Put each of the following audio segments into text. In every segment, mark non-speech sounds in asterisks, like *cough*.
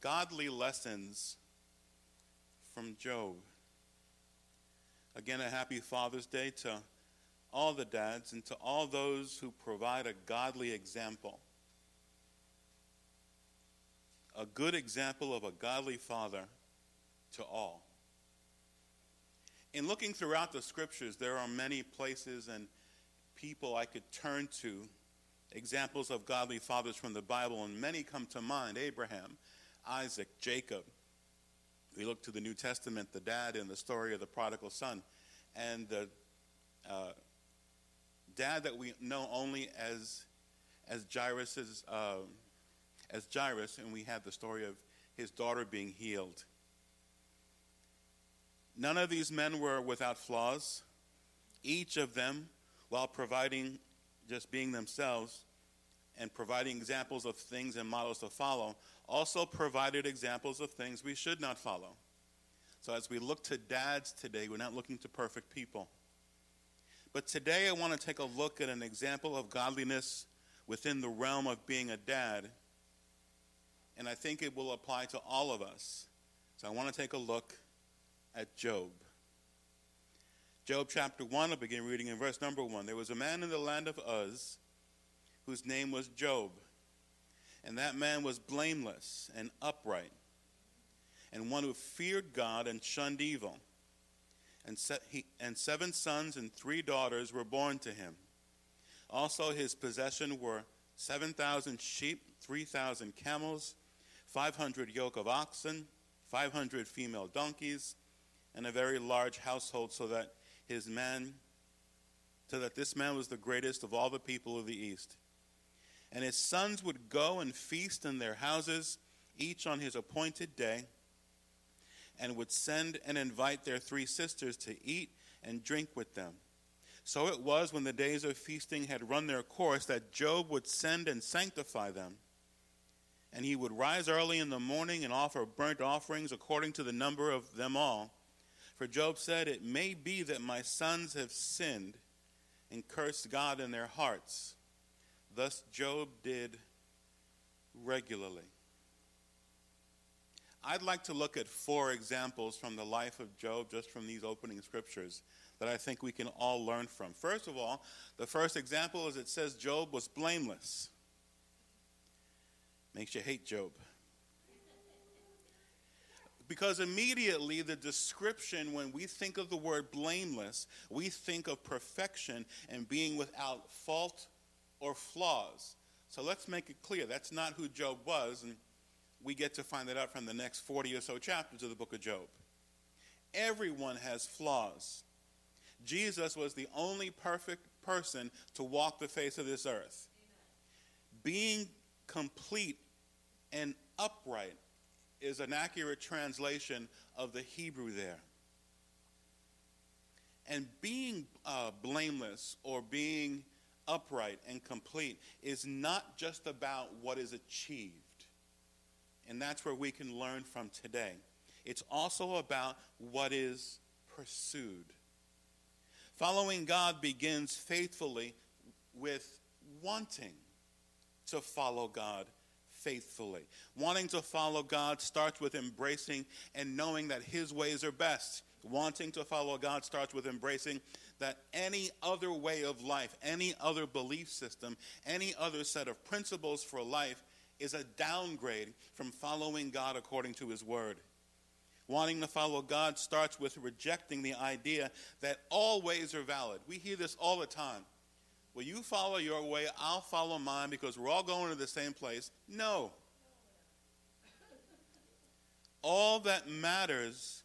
godly lessons from Job. Again, a happy Father's Day to all the dads and to all those who provide a godly example. A good example of a godly father to all. In looking throughout the scriptures, there are many places and people I could turn to, examples of godly fathers from the Bible, and many come to mind Abraham, Isaac, Jacob. We look to the New Testament, the dad in the story of the prodigal son, and the uh, dad that we know only as as Jairus's uh, as Jairus, and we have the story of his daughter being healed. None of these men were without flaws. Each of them, while providing just being themselves and providing examples of things and models to follow, also provided examples of things we should not follow. So as we look to dads today, we're not looking to perfect people. But today I want to take a look at an example of godliness within the realm of being a dad. And I think it will apply to all of us. So I want to take a look at Job. Job chapter 1, I'll begin reading in verse number 1. There was a man in the land of Uz whose name was Job. And that man was blameless and upright, and one who feared God and shunned evil. And, se- he, and seven sons and three daughters were born to him. Also, his possession were 7,000 sheep, 3,000 camels, 500 yoke of oxen, 500 female donkeys, and a very large household, so that his man, so that this man was the greatest of all the people of the east. And his sons would go and feast in their houses, each on his appointed day, and would send and invite their three sisters to eat and drink with them. So it was when the days of feasting had run their course that Job would send and sanctify them. And he would rise early in the morning and offer burnt offerings according to the number of them all. For Job said, It may be that my sons have sinned and cursed God in their hearts. Thus Job did regularly. I'd like to look at four examples from the life of Job, just from these opening scriptures, that I think we can all learn from. First of all, the first example is it says Job was blameless. Makes you hate Job. Because immediately the description, when we think of the word blameless, we think of perfection and being without fault or flaws. So let's make it clear that's not who Job was, and we get to find that out from the next 40 or so chapters of the book of Job. Everyone has flaws. Jesus was the only perfect person to walk the face of this earth. Amen. Being complete and upright is an accurate translation of the Hebrew there. And being uh, blameless or being upright and complete is not just about what is achieved. And that's where we can learn from today. It's also about what is pursued. Following God begins faithfully with wanting to follow God faithfully. Wanting to follow God starts with embracing and knowing that His ways are best. Wanting to follow God starts with embracing that any other way of life, any other belief system, any other set of principles for life is a downgrade from following God according to His Word. Wanting to follow God starts with rejecting the idea that all ways are valid. We hear this all the time. Well, you follow your way, I'll follow mine because we're all going to the same place. No. All that matters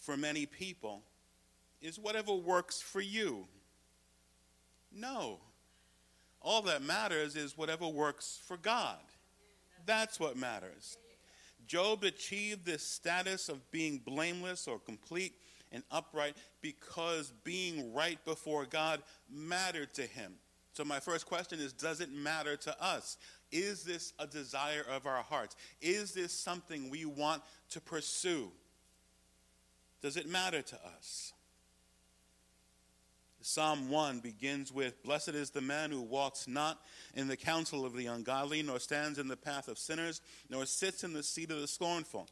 for many people is whatever works for you. No. All that matters is whatever works for God. That's what matters. Job achieved this status of being blameless or complete and upright because being right before God mattered to him. So, my first question is Does it matter to us? Is this a desire of our hearts? Is this something we want to pursue? Does it matter to us? Psalm 1 begins with Blessed is the man who walks not in the counsel of the ungodly, nor stands in the path of sinners, nor sits in the seat of the scornful.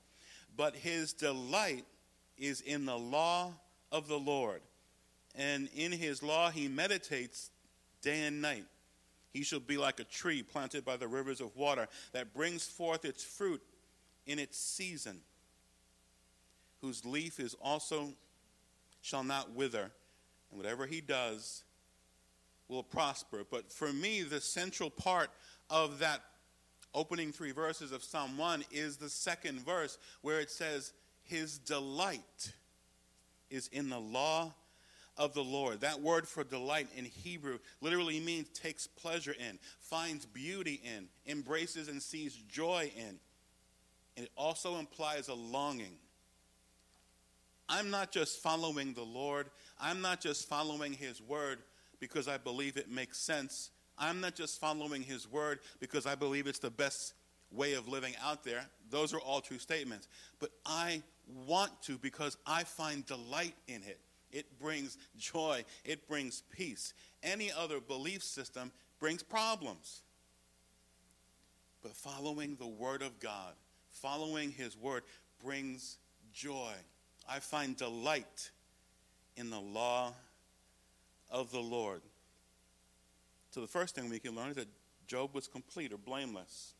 But his delight is in the law of the Lord. And in his law he meditates day and night. He shall be like a tree planted by the rivers of water that brings forth its fruit in its season, whose leaf is also shall not wither, and whatever he does will prosper. But for me, the central part of that opening three verses of Psalm 1 is the second verse where it says, His delight is in the law of the Lord. That word for delight in Hebrew literally means takes pleasure in, finds beauty in, embraces and sees joy in. And it also implies a longing. I'm not just following the Lord, I'm not just following His word because I believe it makes sense. I'm not just following His word because I believe it's the best way of living out there. Those are all true statements. But I want to because I find delight in it. It brings joy, it brings peace. Any other belief system brings problems. But following the Word of God, following His Word, brings joy. I find delight in the law of the Lord. So, the first thing we can learn is that Job was complete or blameless.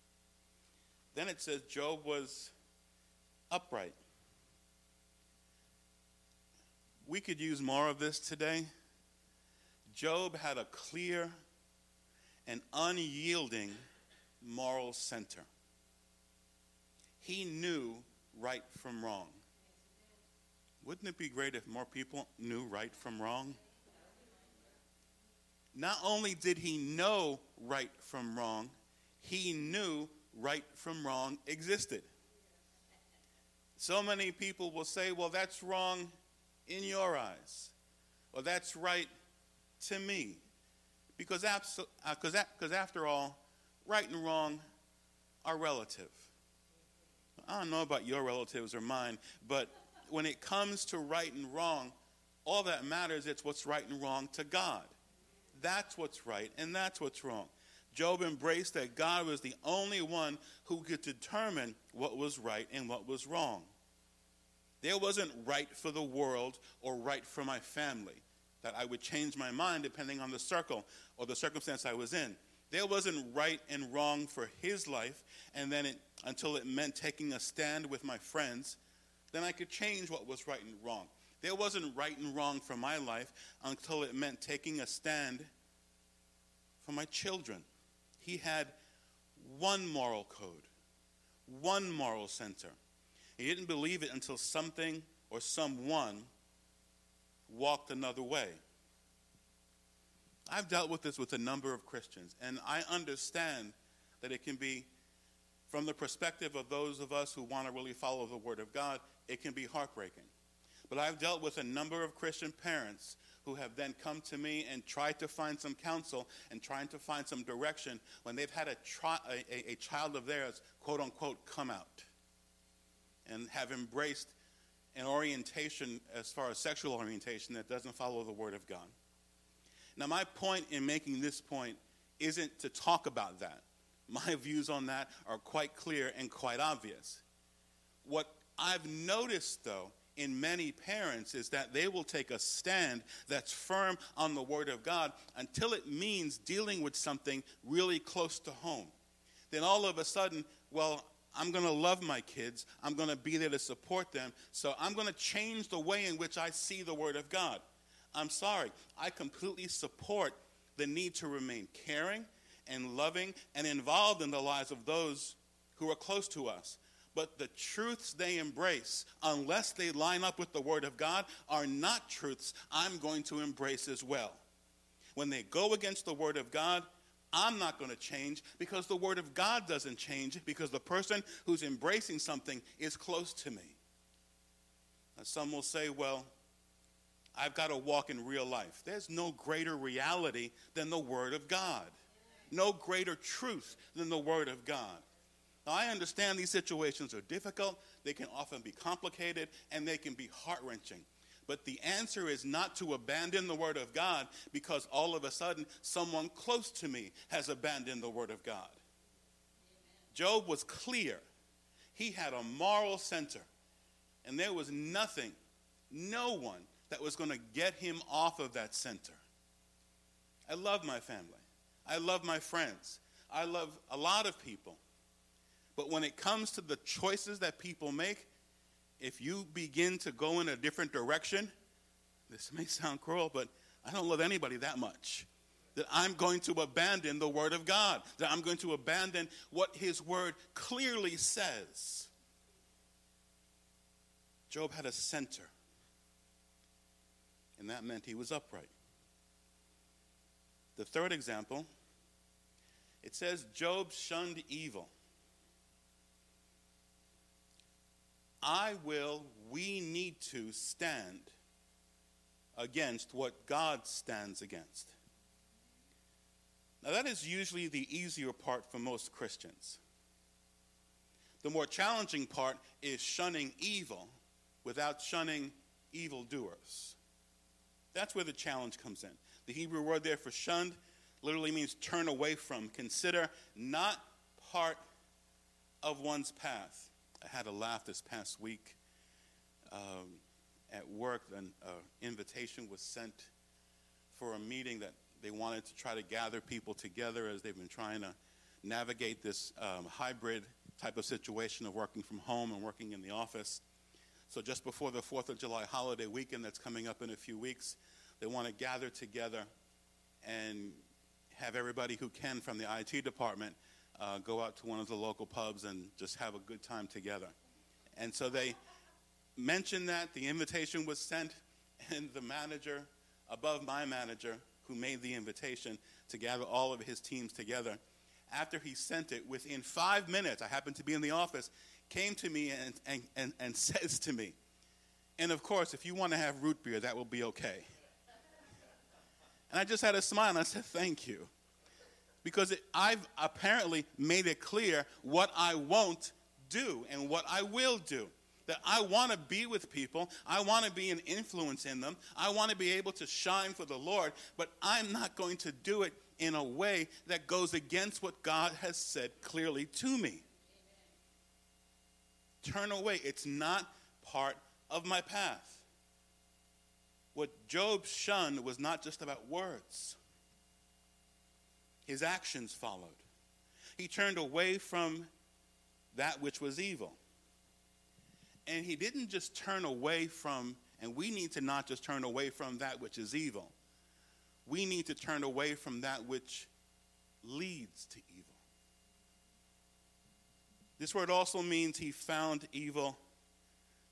Then it says Job was upright we could use more of this today. Job had a clear and unyielding moral center. He knew right from wrong. Wouldn't it be great if more people knew right from wrong? Not only did he know right from wrong, he knew right from wrong existed. So many people will say, well, that's wrong in your eyes. or that's right to me. Because, uh, cause, cause after all, right and wrong are relative. I don't know about your relatives or mine, but when it comes to right and wrong, all that matters is what's right and wrong to God. That's what's right and that's what's wrong. Job embraced that God was the only one who could determine what was right and what was wrong. There wasn't right for the world or right for my family. That I would change my mind depending on the circle or the circumstance I was in. There wasn't right and wrong for his life, and then it, until it meant taking a stand with my friends, then I could change what was right and wrong. There wasn't right and wrong for my life until it meant taking a stand for my children. He had one moral code, one moral center. He didn't believe it until something or someone walked another way. I've dealt with this with a number of Christians, and I understand that it can be, from the perspective of those of us who want to really follow the Word of God, it can be heartbreaking. But I've dealt with a number of Christian parents who have then come to me and tried to find some counsel and trying to find some direction when they've had a, tri- a, a child of theirs, quote unquote, come out and have embraced an orientation as far as sexual orientation that doesn't follow the Word of God. Now, my point in making this point isn't to talk about that. My *laughs* views on that are quite clear and quite obvious. What I've noticed, though, in many parents is that they will take a stand that's firm on the Word of God until it means dealing with something really close to home. Then all of a sudden, well, I'm going to love my kids. I'm going to be there to support them. So I'm going to change the way in which I see the Word of God. I'm sorry. I completely support the need to remain caring and loving and involved in the lives of those who are close to us. But the truths they embrace, unless they line up with the Word of God, are not truths I'm going to embrace as well. When they go against the Word of God, I'm not going to change because the Word of God doesn't change because the person who's embracing something is close to me. Now, some will say, well, I've got to walk in real life. There's no greater reality than the Word of God, no greater truth than the Word of God. Now, I understand these situations are difficult, they can often be complicated, and they can be heart wrenching. But the answer is not to abandon the Word of God because all of a sudden someone close to me has abandoned the Word of God. Job was clear. He had a moral center, and there was nothing, no one that was going to get him off of that center. I love my family. I love my friends. I love a lot of people. But when it comes to the choices that people make, if you begin to go in a different direction, this may sound cruel, but I don't love anybody that much. That I'm going to abandon the Word of God, that I'm going to abandon what His Word clearly says. Job had a center, and that meant he was upright. The third example, it says Job shunned evil. I will, we need to stand against what God stands against. Now, that is usually the easier part for most Christians. The more challenging part is shunning evil without shunning evildoers. That's where the challenge comes in. The Hebrew word there for shunned literally means turn away from, consider not part of one's path. I had a laugh this past week. Um, at work, an uh, invitation was sent for a meeting that they wanted to try to gather people together as they've been trying to navigate this um, hybrid type of situation of working from home and working in the office. So, just before the 4th of July holiday weekend that's coming up in a few weeks, they want to gather together and have everybody who can from the IT department uh, go out to one of the local pubs and just have a good time together. And so they mentioned that, the invitation was sent, *laughs* and the manager above my manager, who made the invitation to gather all of his teams together, after he sent it, within five minutes, I happened to be in the office, came to me and, and, and, and *laughs* says to me, and of course, if you want to have root beer, that will be okay. And I just had a smile and I said, Thank you because it, I've apparently made it clear what I won't do and what I will do. That I want to be with people, I want to be an influence in them, I want to be able to shine for the Lord, but I'm not going to do it in a way that goes against what God has said clearly to me. Amen. Turn away. It's not part of my path. What Job shunned was not just about words his actions followed. He turned away from that which was evil. And he didn't just turn away from, and we need to not just turn away from that which is evil. We need to turn away from that which leads to evil. This word also means he found evil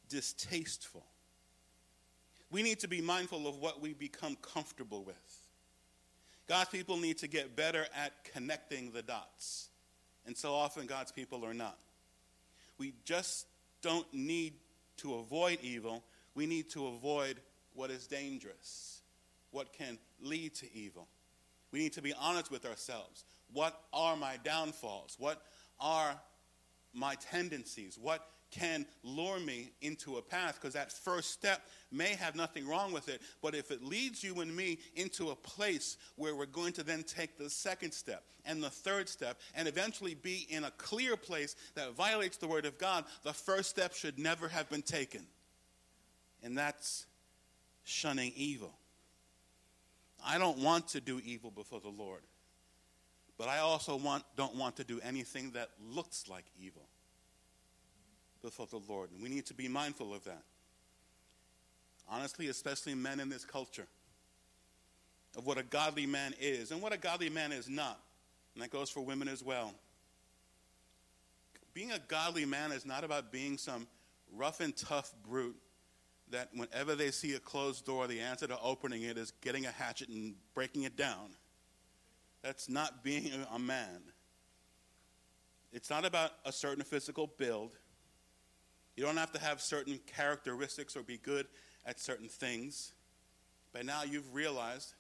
distasteful. We need to be mindful of what we become comfortable with. God's people need to get better at connecting the dots. And so often, God's people are not. We just don't need to avoid evil, we need to avoid what is dangerous, what can lead to evil. We need to be honest with ourselves. What are my downfalls? What are my tendencies? What can lure me into a path because that first step may have nothing wrong with it. But if it leads you and me into a place where we're going to then take the second step and the third step and eventually be in a clear place that violates the Word of God, the first step should never have been taken. And that's shunning evil. I don't want to do evil before the Lord, but I also want, don't want to do anything that looks like evil before the Lord. And we need to be mindful of that. Honestly, especially men in this culture, of what a godly man is and what a godly man is not. And that goes for women as well. Being a godly man is not about being some rough and tough brute that whenever they see a closed door, the answer to opening it is getting a hatchet and breaking it down. That's not being a man. It's not about a certain physical build. You don't have to have certain characteristics or be good at certain things. But now you've realized,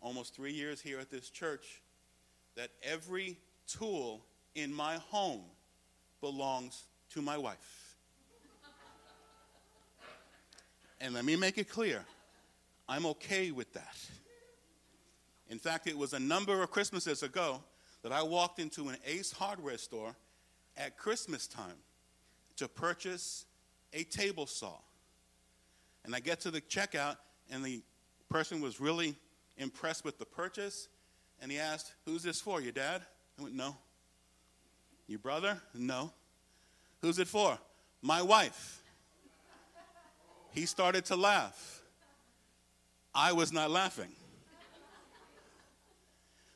almost three years here at this church, that every tool in my home belongs to my wife. And let me make it clear I'm okay with that. In fact, it was a number of Christmases ago that I walked into an Ace hardware store at Christmas time to purchase a table saw. And I get to the checkout, and the person was really impressed with the purchase. And he asked, Who's this for? Your dad? I went, No. Your brother? No. Who's it for? My wife. He started to laugh. I was not laughing.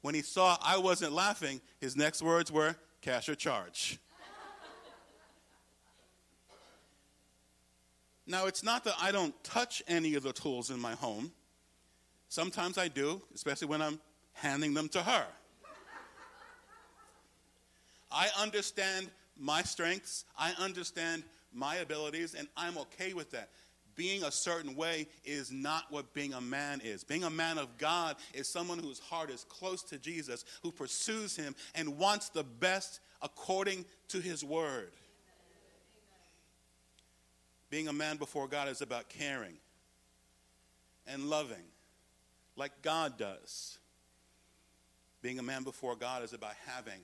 When he saw I wasn't laughing, his next words were cash or charge. Now, it's not that I don't touch any of the tools in my home. Sometimes I do, especially when I'm handing them to her. I understand my strengths, I understand my abilities, and I'm okay with that. Being a certain way is not what being a man is. Being a man of God is someone whose heart is close to Jesus, who pursues him and wants the best according to his word. Being a man before God is about caring and loving like God does. Being a man before God is about having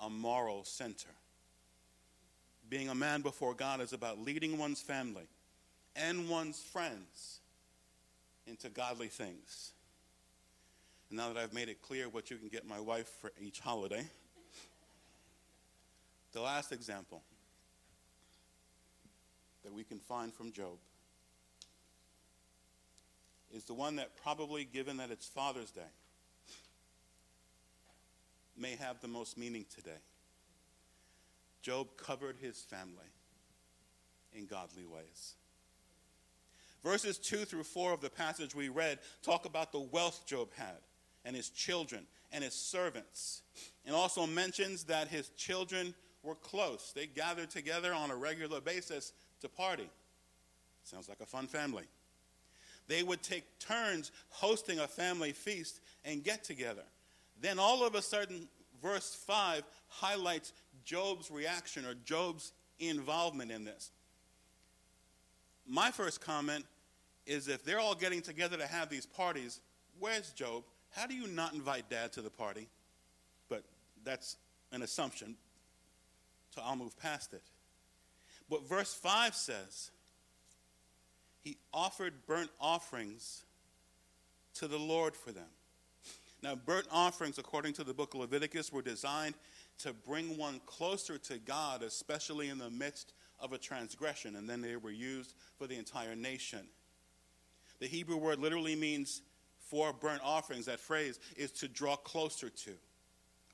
a moral center. Being a man before God is about leading one's family and one's friends into godly things. And now that I've made it clear what you can get my wife for each holiday, the last example that we can find from Job is the one that probably, given that it's Father's Day, may have the most meaning today. Job covered his family in godly ways. Verses 2 through 4 of the passage we read talk about the wealth Job had and his children and his servants. And also mentions that his children were close. They gathered together on a regular basis to party. Sounds like a fun family. They would take turns hosting a family feast and get together. Then all of a sudden, verse 5 highlights Job's reaction or Job's involvement in this. My first comment is if they're all getting together to have these parties, where's Job? How do you not invite dad to the party? But that's an assumption, so I'll move past it. But verse 5 says, He offered burnt offerings to the Lord for them. Now, burnt offerings, according to the book of Leviticus, were designed to bring one closer to God, especially in the midst of a transgression, and then they were used for the entire nation. The Hebrew word literally means for burnt offerings, that phrase is to draw closer to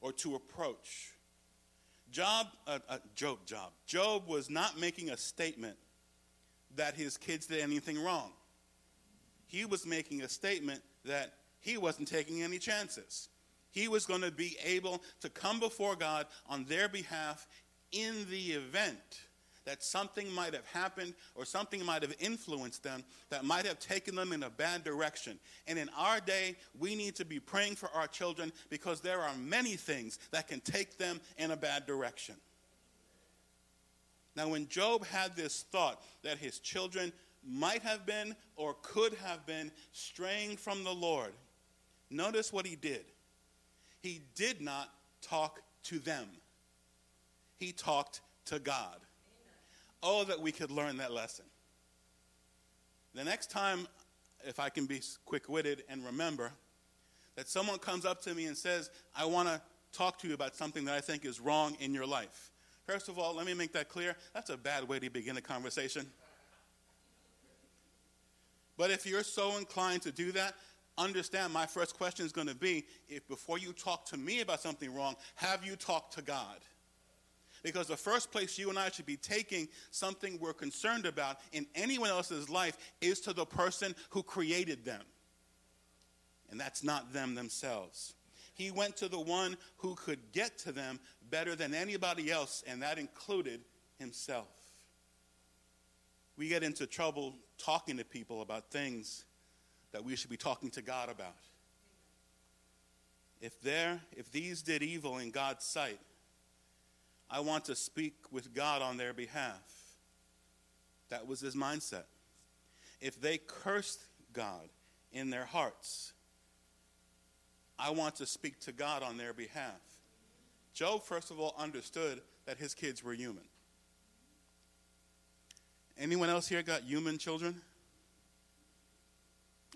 or to approach. Job, uh, uh, Job, Job. Job was not making a statement that his kids did anything wrong. He was making a statement that he wasn't taking any chances. He was going to be able to come before God on their behalf in the event that something might have happened or something might have influenced them that might have taken them in a bad direction. And in our day, we need to be praying for our children because there are many things that can take them in a bad direction. Now, when Job had this thought that his children might have been or could have been straying from the Lord, Notice what he did. He did not talk to them, he talked to God. Oh, that we could learn that lesson. The next time, if I can be quick witted and remember, that someone comes up to me and says, I want to talk to you about something that I think is wrong in your life. First of all, let me make that clear. That's a bad way to begin a conversation. But if you're so inclined to do that, understand my first question is going to be if before you talk to me about something wrong, have you talked to God? Because the first place you and I should be taking something we're concerned about in anyone else's life is to the person who created them. And that's not them themselves. He went to the one who could get to them better than anybody else, and that included himself. We get into trouble talking to people about things that we should be talking to God about. If there, if these did evil in God's sight, I want to speak with God on their behalf. That was his mindset. if they cursed God in their hearts, I want to speak to God on their behalf. Job, first of all, understood that his kids were human. Anyone else here got human children?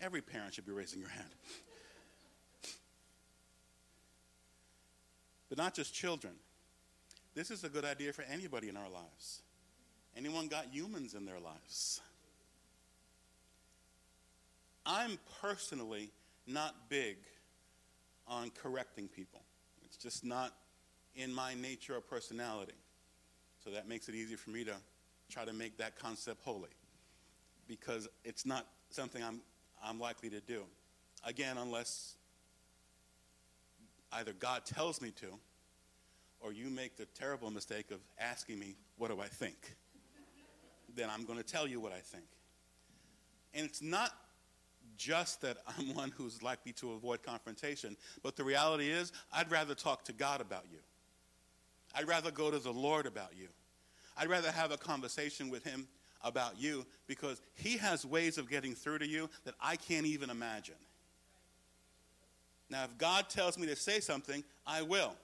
Every parent should be raising your hand. *laughs* but not just children. This is a good idea for anybody in our lives. Anyone got humans in their lives? I'm personally not big on correcting people. It's just not in my nature or personality. So that makes it easier for me to try to make that concept holy because it's not something I'm, I'm likely to do. Again, unless either God tells me to or you make the terrible mistake of asking me, What do I think? then I'm going to tell you what I think. And it's not just that I'm *laughs* one who's likely to avoid confrontation, but the reality is, I'd rather talk to God about you. I'd rather go to the Lord about you. I'd rather have a conversation with Him about you because He has ways of getting through to you that I can't even imagine. Now, if God tells me to say something, I will.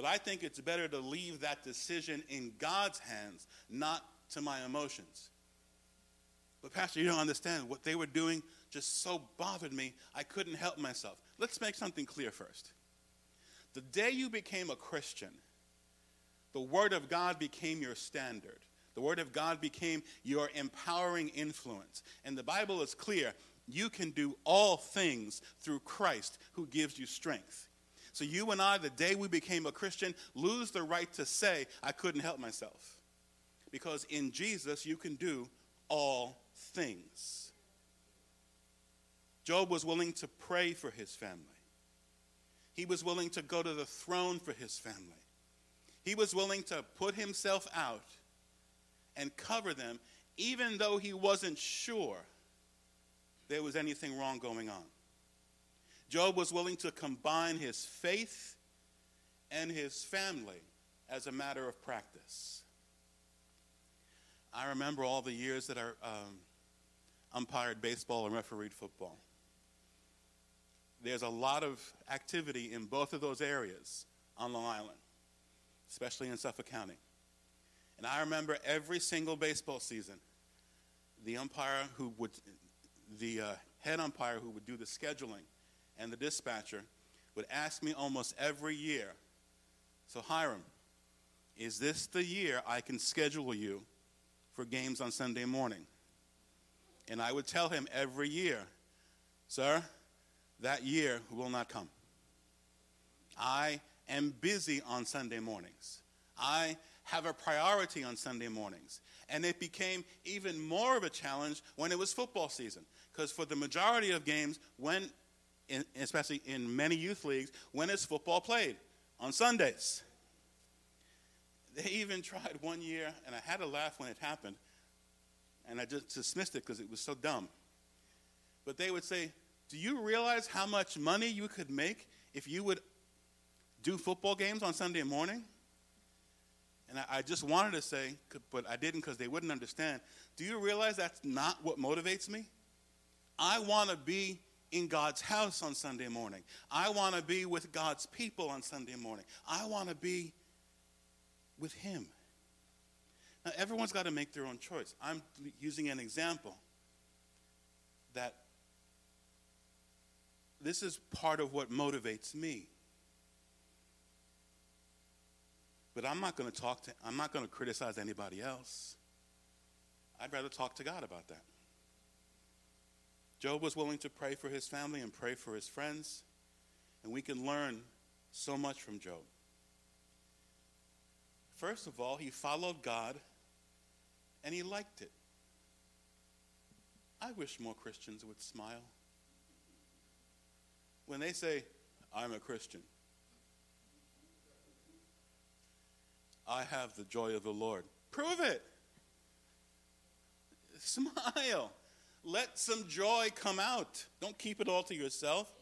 But I think it's better to leave that decision in God's hands, not to my emotions. But, Pastor, you don't understand. What they were doing just so bothered me, I couldn't help myself. Let's make something clear first. The day you became a Christian, the Word of God became your standard. The Word of God became your empowering influence. And the Bible is clear you can do all things through Christ who gives you strength. So, you and I, the day we became a Christian, lose the right to say, I couldn't help myself. Because in Jesus, you can do all things. Job was willing to pray for his family. He was willing to go to the throne for his family. He was willing to put himself out and cover them, even though he wasn't sure there was anything wrong going on. Job was willing to combine his faith and his family as a matter of practice. I remember all the years that I um, umpired baseball and refereed football. There's a lot of activity in both of those areas on Long Island, especially in Suffolk County. And I remember every single baseball season, the umpire who would, the uh, head umpire who would do the scheduling and the dispatcher would ask me almost every year, So, Hiram, is this the year I can schedule you for games on Sunday morning? And I would tell him every year, Sir, that year will not come. I am busy on Sunday mornings. I have a priority on Sunday mornings. And it became even more of a challenge when it was football season. Because for the majority of games, when in, especially in many youth leagues, when is football played? On Sundays. They even tried one year, and I had to laugh when it happened, and I just dismissed it because it was so dumb. But they would say, Do you realize how much money you could make if you would do football games on Sunday morning? And I, I just wanted to say, but I didn't because they wouldn't understand. Do you realize that's not what motivates me? I want to be in God's house on Sunday morning. I want to be with God's people on Sunday morning. I want to be with Him. Now, everyone's got to make their own choice. I'm using an example that this is part of what motivates me. But I'm not going to talk to, I'm not going to criticize anybody else. I'd rather talk to God about that. Job was willing to pray for his family and pray for his friends, and we can learn so much from Job. First of all, he followed God and he liked it. I wish more Christians would smile. When they say, I'm a Christian, I have the joy of the Lord. Prove it. *laughs* Smile. Let some joy come out. Don't keep it all to yourself.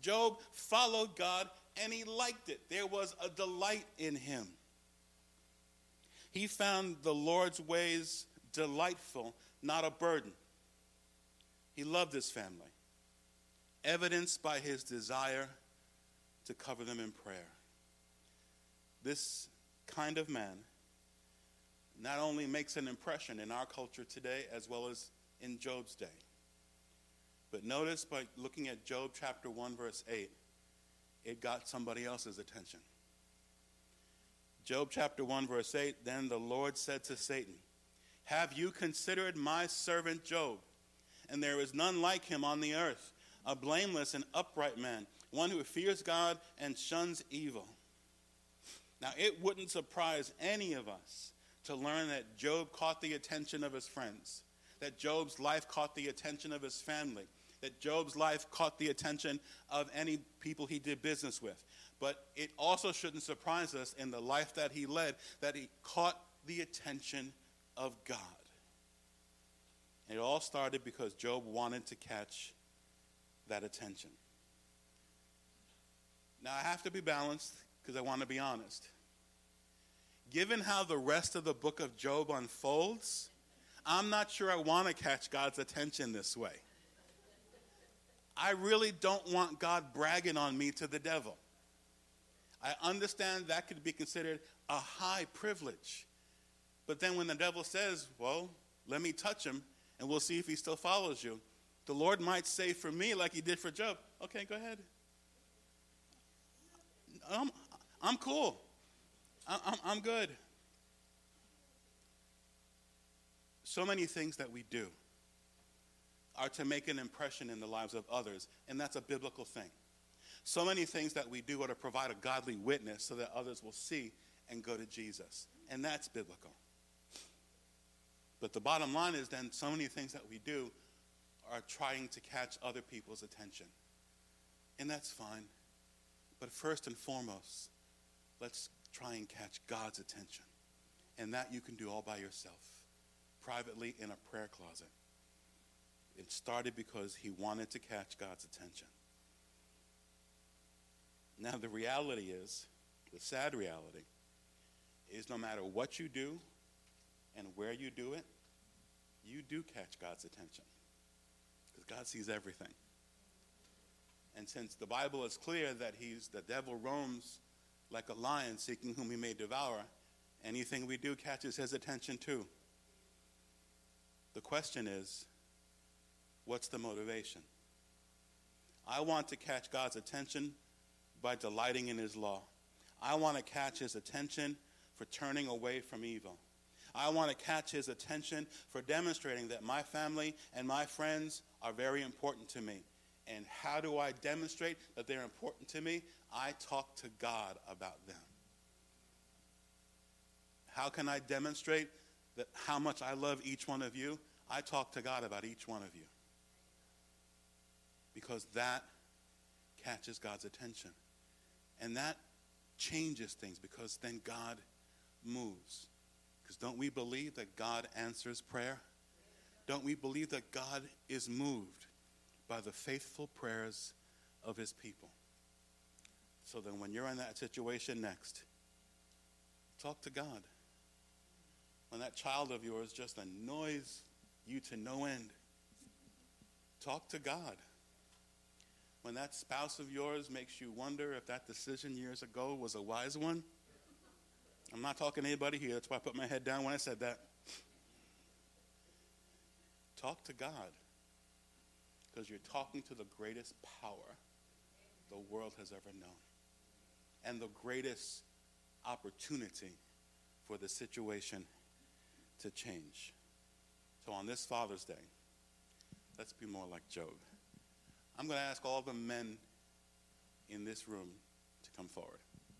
Job followed God and he liked it. There was a delight in him. He found the Lord's ways delightful, not a burden. He loved his family, evidenced by his desire to cover them in prayer. This kind of man not only makes an impression in our culture today as well as in Job's day. But notice by looking at Job chapter 1, verse 8, it got somebody else's attention. Job chapter 1, verse 8 Then the Lord said to Satan, Have you considered my servant Job? And there is none like him on the earth, a blameless and upright man, one who fears God and shuns evil. Now, it wouldn't surprise any of us to learn that Job caught the attention of his friends, that Job's life caught the attention of his family, that Job's life caught the attention of any people he did business with. But it also shouldn't surprise us in the life that he led that he caught the attention of God. And it all started because Job wanted to catch that attention. Now, I have to be balanced because I want to be honest. Given how the rest of the book of Job unfolds, I'm not sure I want to catch God's attention this way. I really don't want God bragging on me to the devil. I understand that could be considered a high privilege. But then when the devil says, Well, let me touch him and we'll see if he still follows you, the Lord might say for me, like he did for Job, Okay, go ahead. I'm, I'm cool. I'm, I'm good. So many things that we do are to make an impression in the lives of others, and that's a biblical thing. So many things that we do are to provide a godly witness so that others will see and go to Jesus, and that's biblical. But the bottom line is then so many things that we do are trying to catch other people's attention, and that's fine. But first and foremost, let's try and catch God's attention. And that you can do all by yourself, privately in a prayer closet. It started because he wanted to catch God's attention. Now, the reality is, the sad reality, is no matter what you do and where you do it, you do catch God's attention. Because God sees everything. And since the Bible is clear that he's the devil roams like a lion seeking whom he may devour, anything we do catches his attention too. The question is, what's the motivation? I want to catch God's attention by delighting in his law. I want to catch his attention for turning away from evil. I want to catch his attention for demonstrating that my family and my friends are very important to me. And how do I demonstrate that they're important to me? I talk to God about them. How can I demonstrate that how much I love each one of you? I talk to God about each one of you. Because that catches God's attention. And that changes things because then God moves. Because don't we believe that God answers prayer? Don't we believe that God is moved by the faithful prayers of his people? So then, when you're in that situation next, talk to God. When that child of yours just annoys you to no end, talk to God. When that spouse of yours makes you wonder if that decision years ago was a wise one, I'm not talking to anybody here. That's why I put my head down when I said that. Talk to God because you're talking to the greatest power the world has ever known and the greatest opportunity for the situation to change. So on this Father's Day, let's be more like Job. I'm going to ask all the men in this room to come forward.